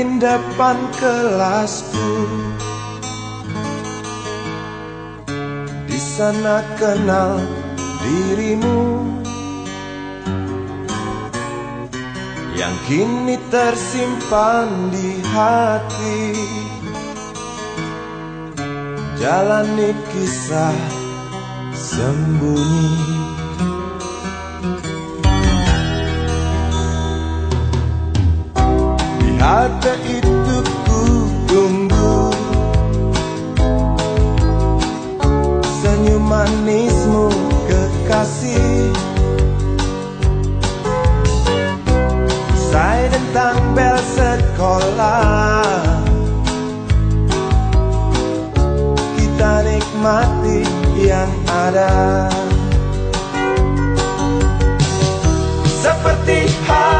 kantin depan kelasku. Di sana kenal dirimu. Yang kini tersimpan di hati. Jalani kisah sembunyi. kata itu ku tunggu. Senyum manismu kekasih. Saya tentang bel sekolah. Kita nikmati yang ada. Seperti hal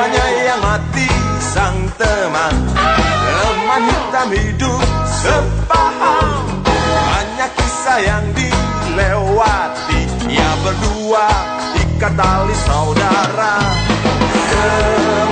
Siapanya yang mati sang teman. Teman hitam hidup sepaham. Hanya kisah yang dilewati. Ya berdua ikat tali saudara. Semua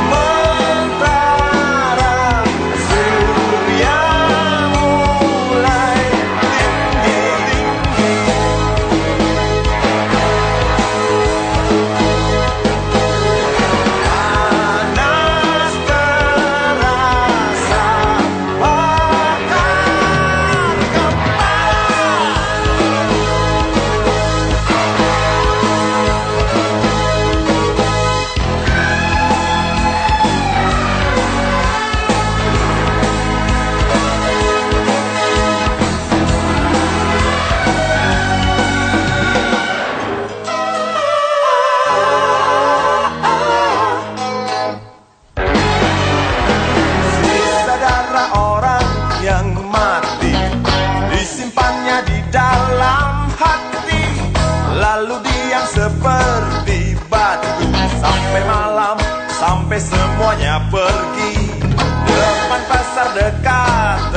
yang seperti batu. Sampai malam, sampai semuanya pergi. Depan pasar dekat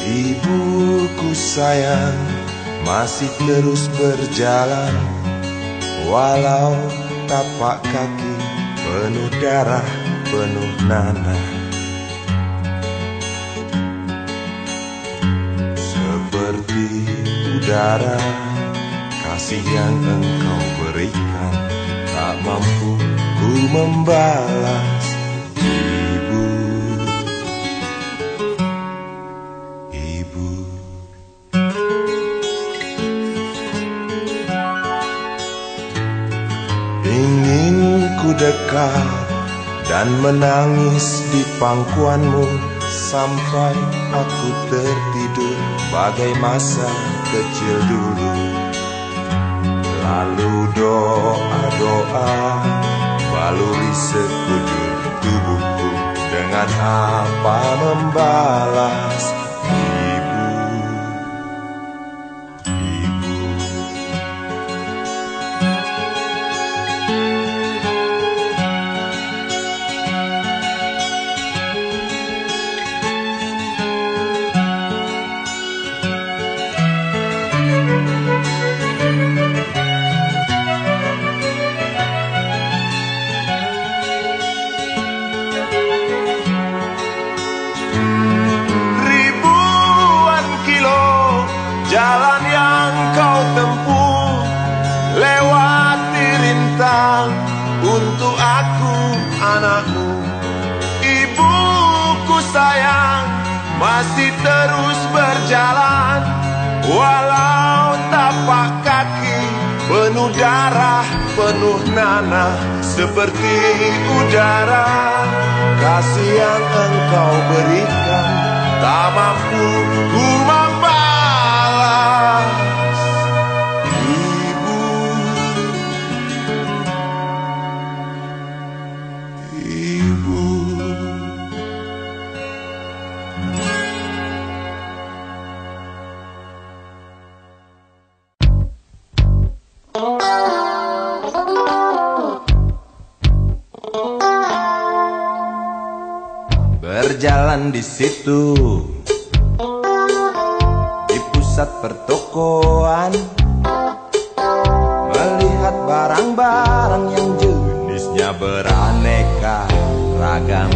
Ibuku sayang masih terus berjalan. Walau tapak kaki penuh darah penuh nanah. Seperti udara kasih yang engkau berikan Tak mampu ku membalas. mendekat dan menangis di pangkuanmu sampai aku tertidur bagai masa kecil dulu. Lalu doa-doa baluri sekujur tubuhku dengan apa membalas tanah seperti udara. Kasih yang engkau berikan tak mampu ku Di situ. Di pusat pertokoan. Melihat barang-barang yang jenisnya beraneka ragam.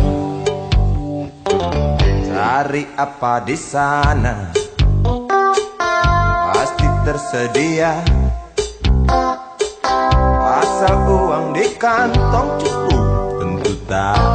Cari apa di sana? Pasti tersedia. Asal uang di kantong cukup Tentu tak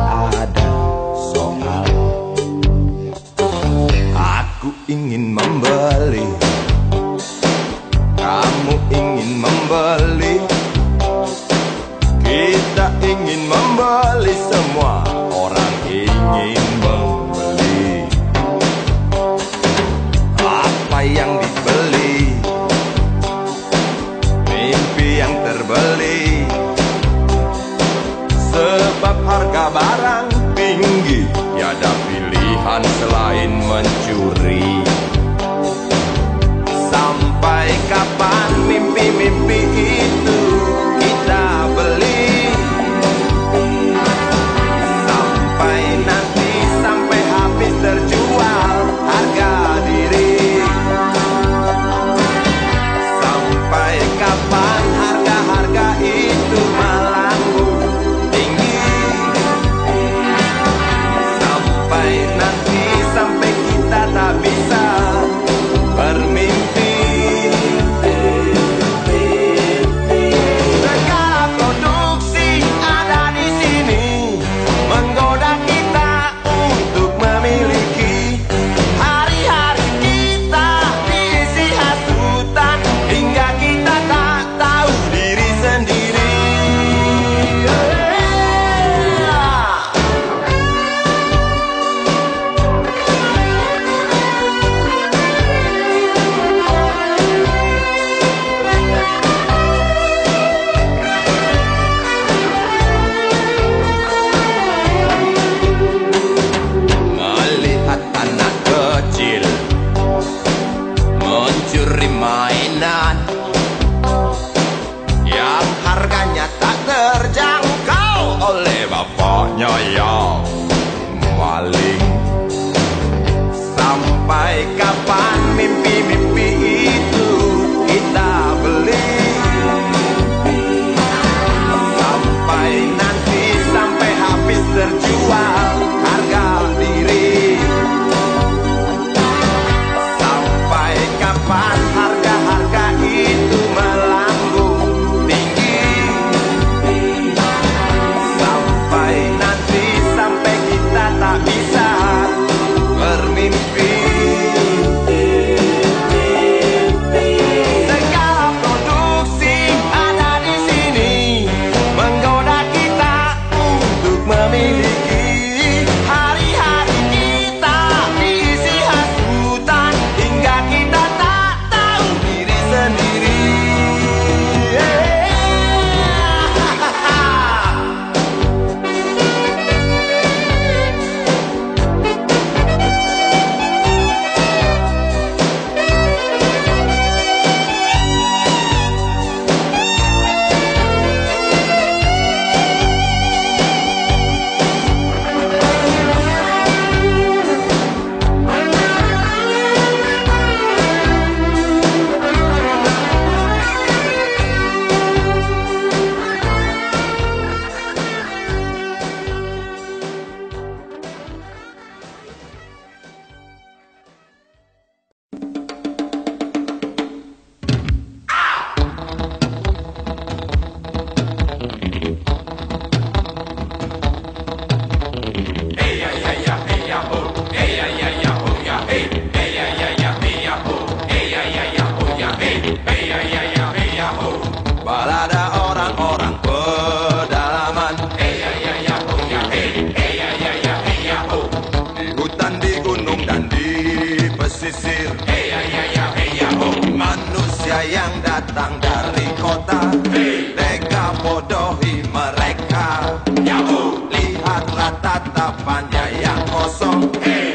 tatapannya yang kosong.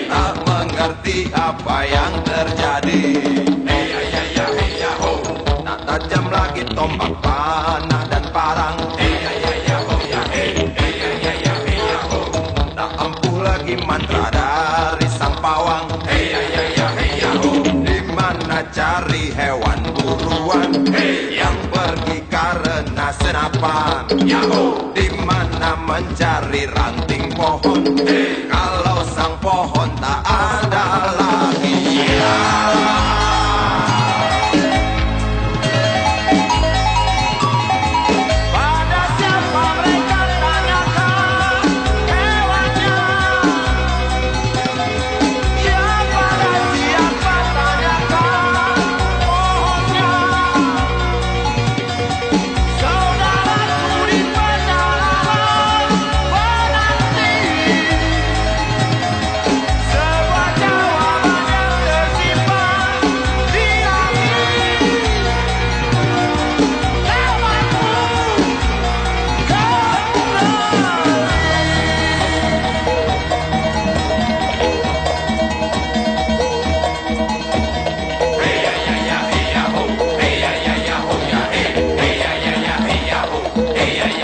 Tak mengerti apa yang terjadi. Tak tajam lagi tombak panah dan parang. Tak ampuh lagi mantra dari sang pawang. Di mana cari hewan senapan Di mana mencari ranting pohon? Kalau sang pohon tak ada lagi. Pada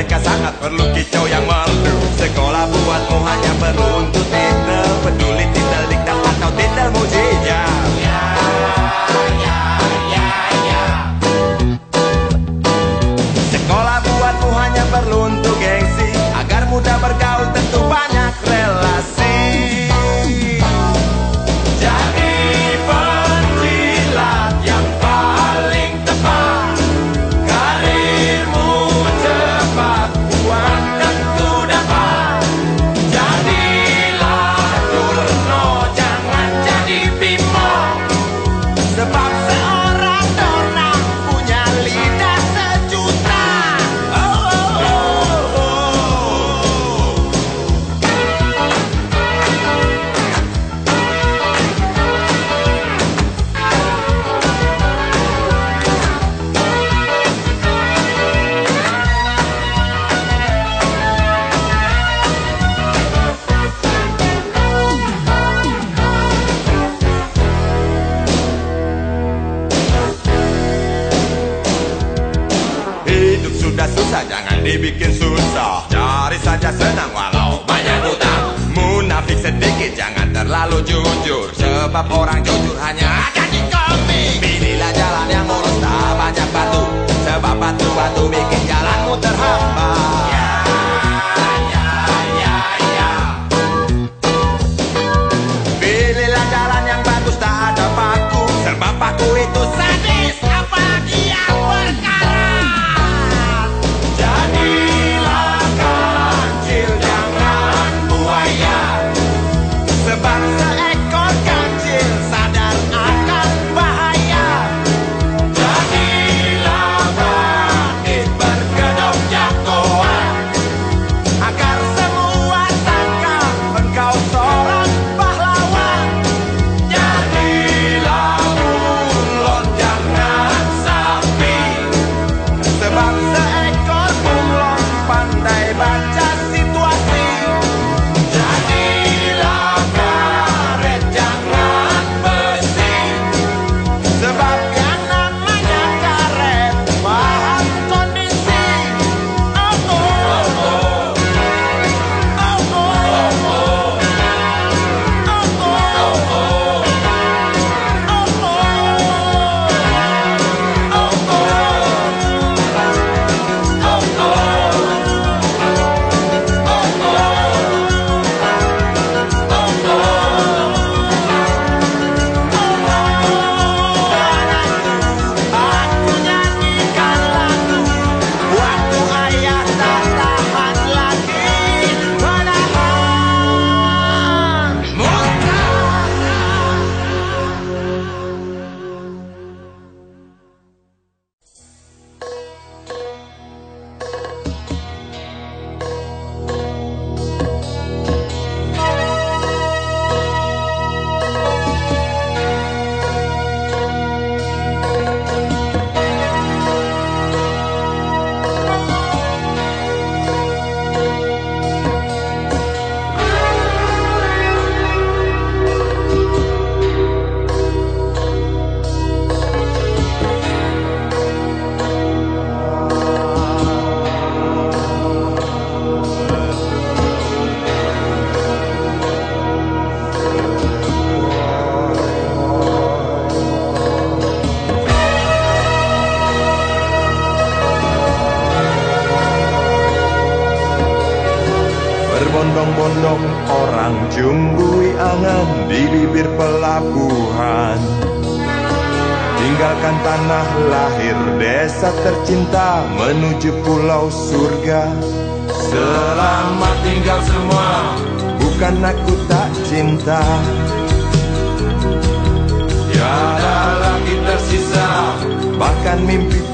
mereka sangat perlu kicau yang di bibir pelabuhan. Tinggalkan tanah lahir desa tercinta menuju pulau surga. Selamat tinggal semua. Bukan aku tak cinta. Tiada lagi tersisa Bahkan mimpi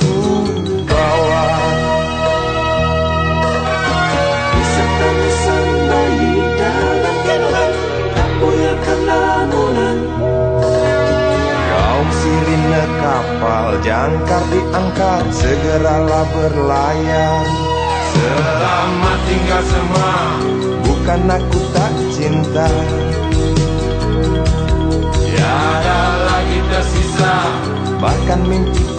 Bila kapal jangkar diangkat Segeralah berlayar. Selamat tinggal semua. Bukan aku tak cinta. Tiada lagi tersisa. Bahkan mimpi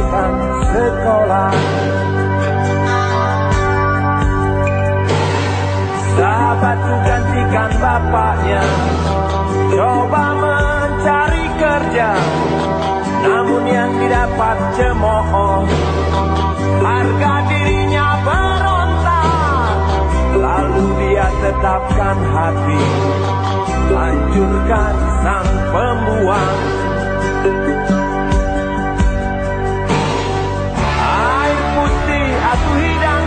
selesaikan sekolah. Sahabatku gantikan bapaknya. Coba mencari kerja Namun yang didapat cemooh. Harga dirinya berontak Lalu dia tetapkan hati. Lanjutkan sang pembuang.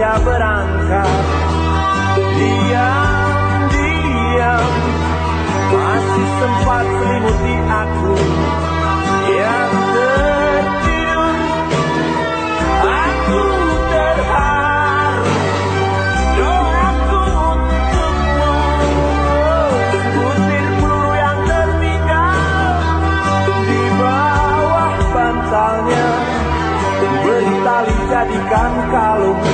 saya berangkat. Diam-diam Masih sempat selimuti aku. Yang tertidur. Aku terharu. Doaku untukmu peluru yang tertinggal. Di bawah bantalnya Bertali jadikan kalung.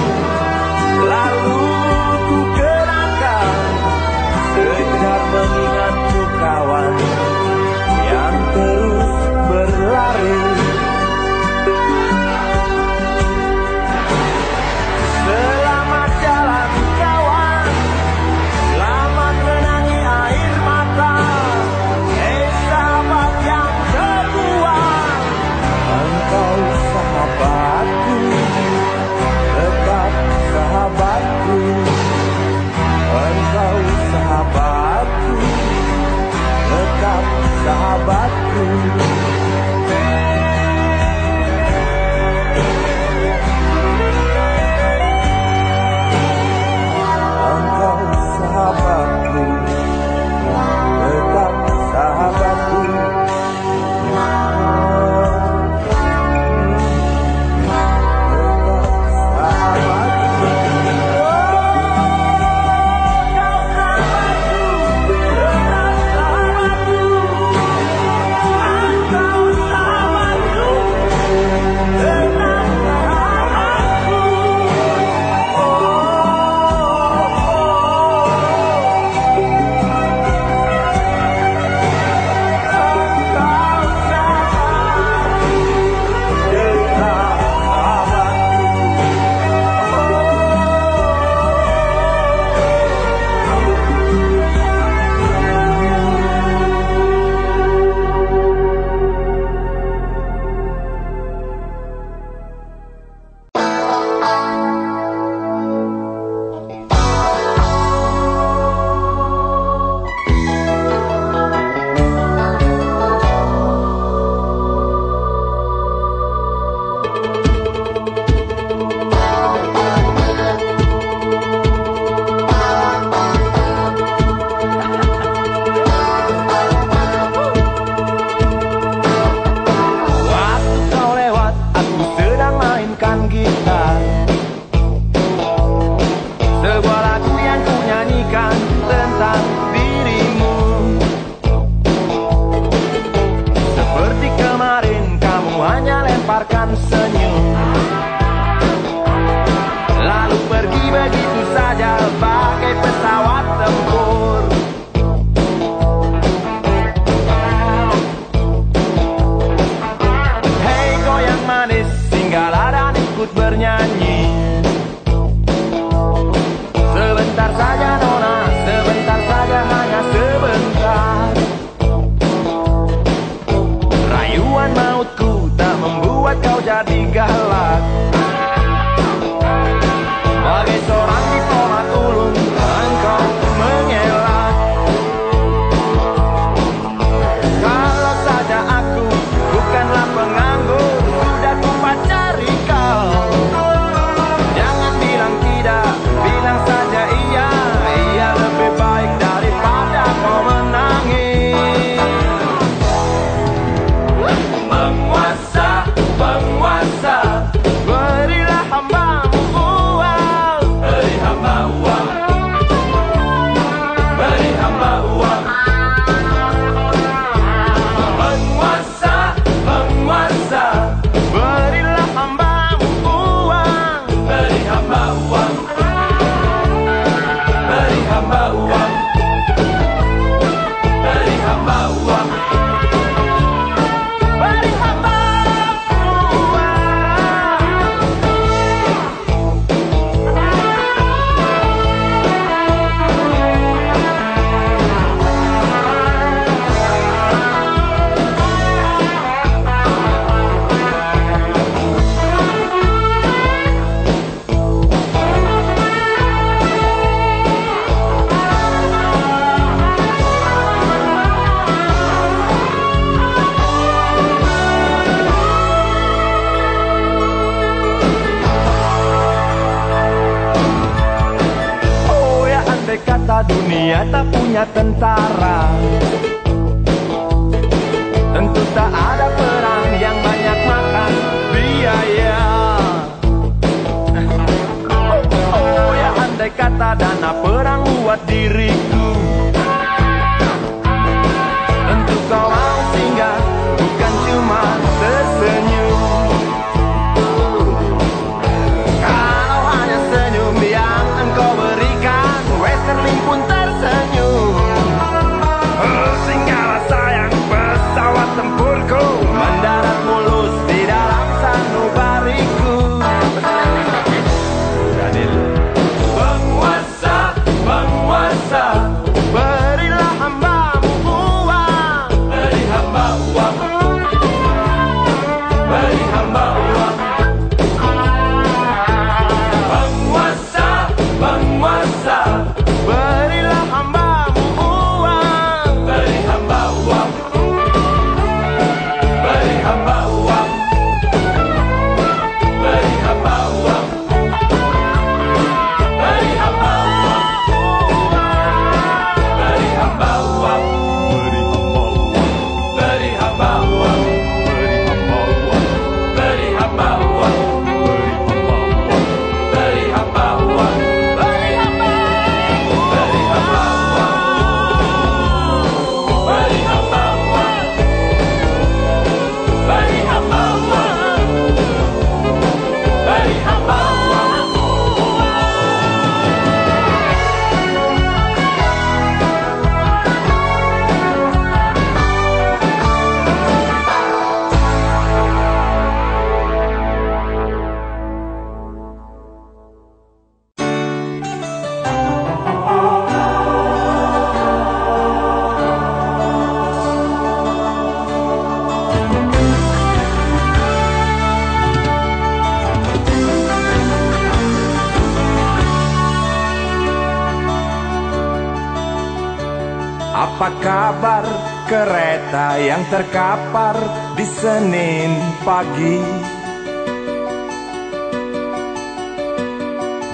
Kabar kereta yang terkapar di Senin pagi?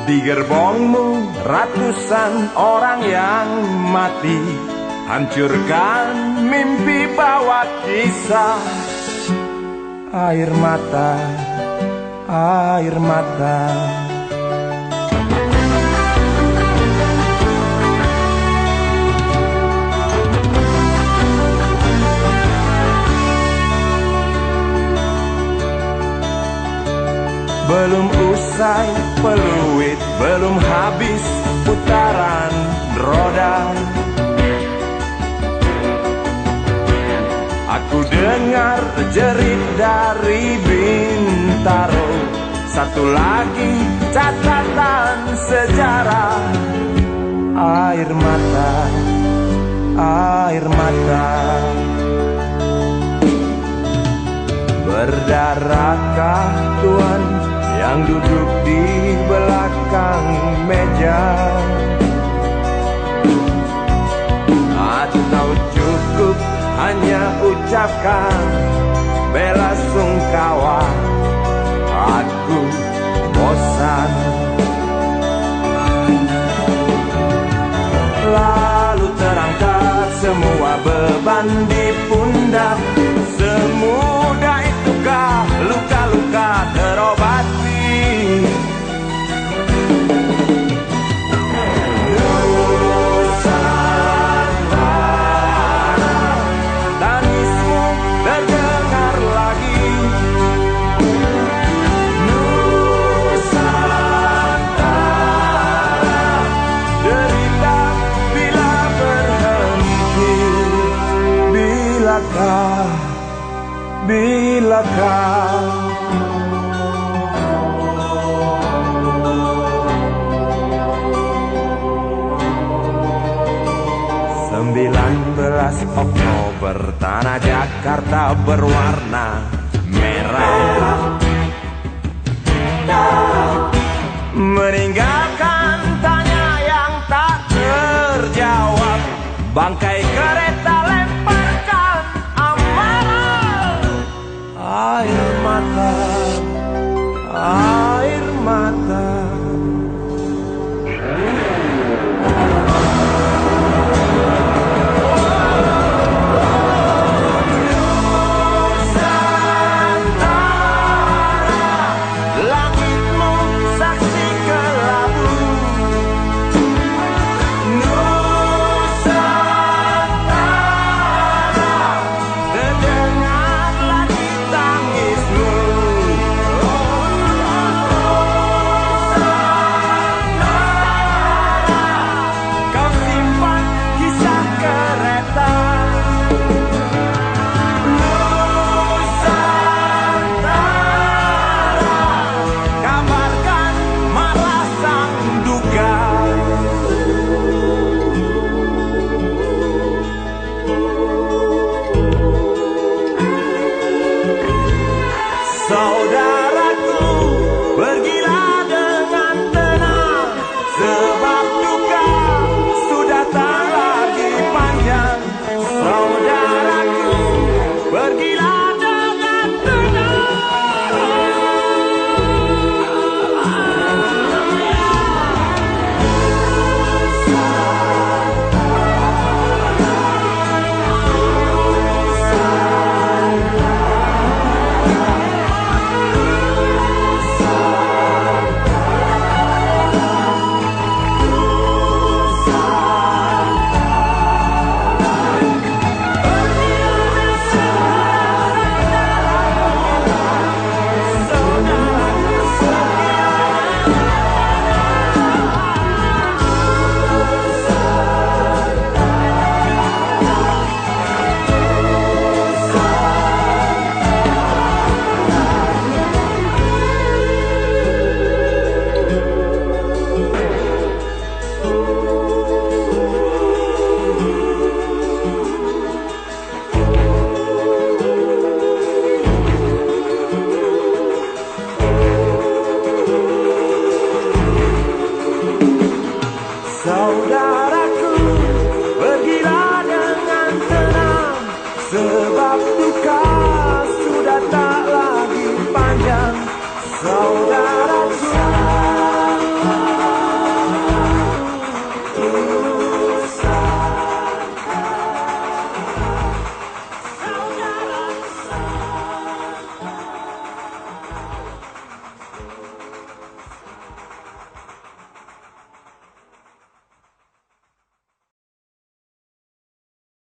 Di gerbongmu ratusan orang yang mati. Hancurkan mimpi bawa kisah. Air mata, air mata Belum usai peluit, belum habis putaran roda. Aku dengar jerit dari Bintaro Satu lagi catatan sejarah. Air mata, air mata. Berdarahkah Tuhan yang duduk di belakang meja. Atau cukup hanya ucapkan bela sungkawa. Aku bosan. Lalu terangkat semua beban di pundak Oktober Tanah Jakarta berwarna merah. Meninggalkan tanya yang tak terjawab. Bangkai kereta lemparkan amarah. Air mata Air mata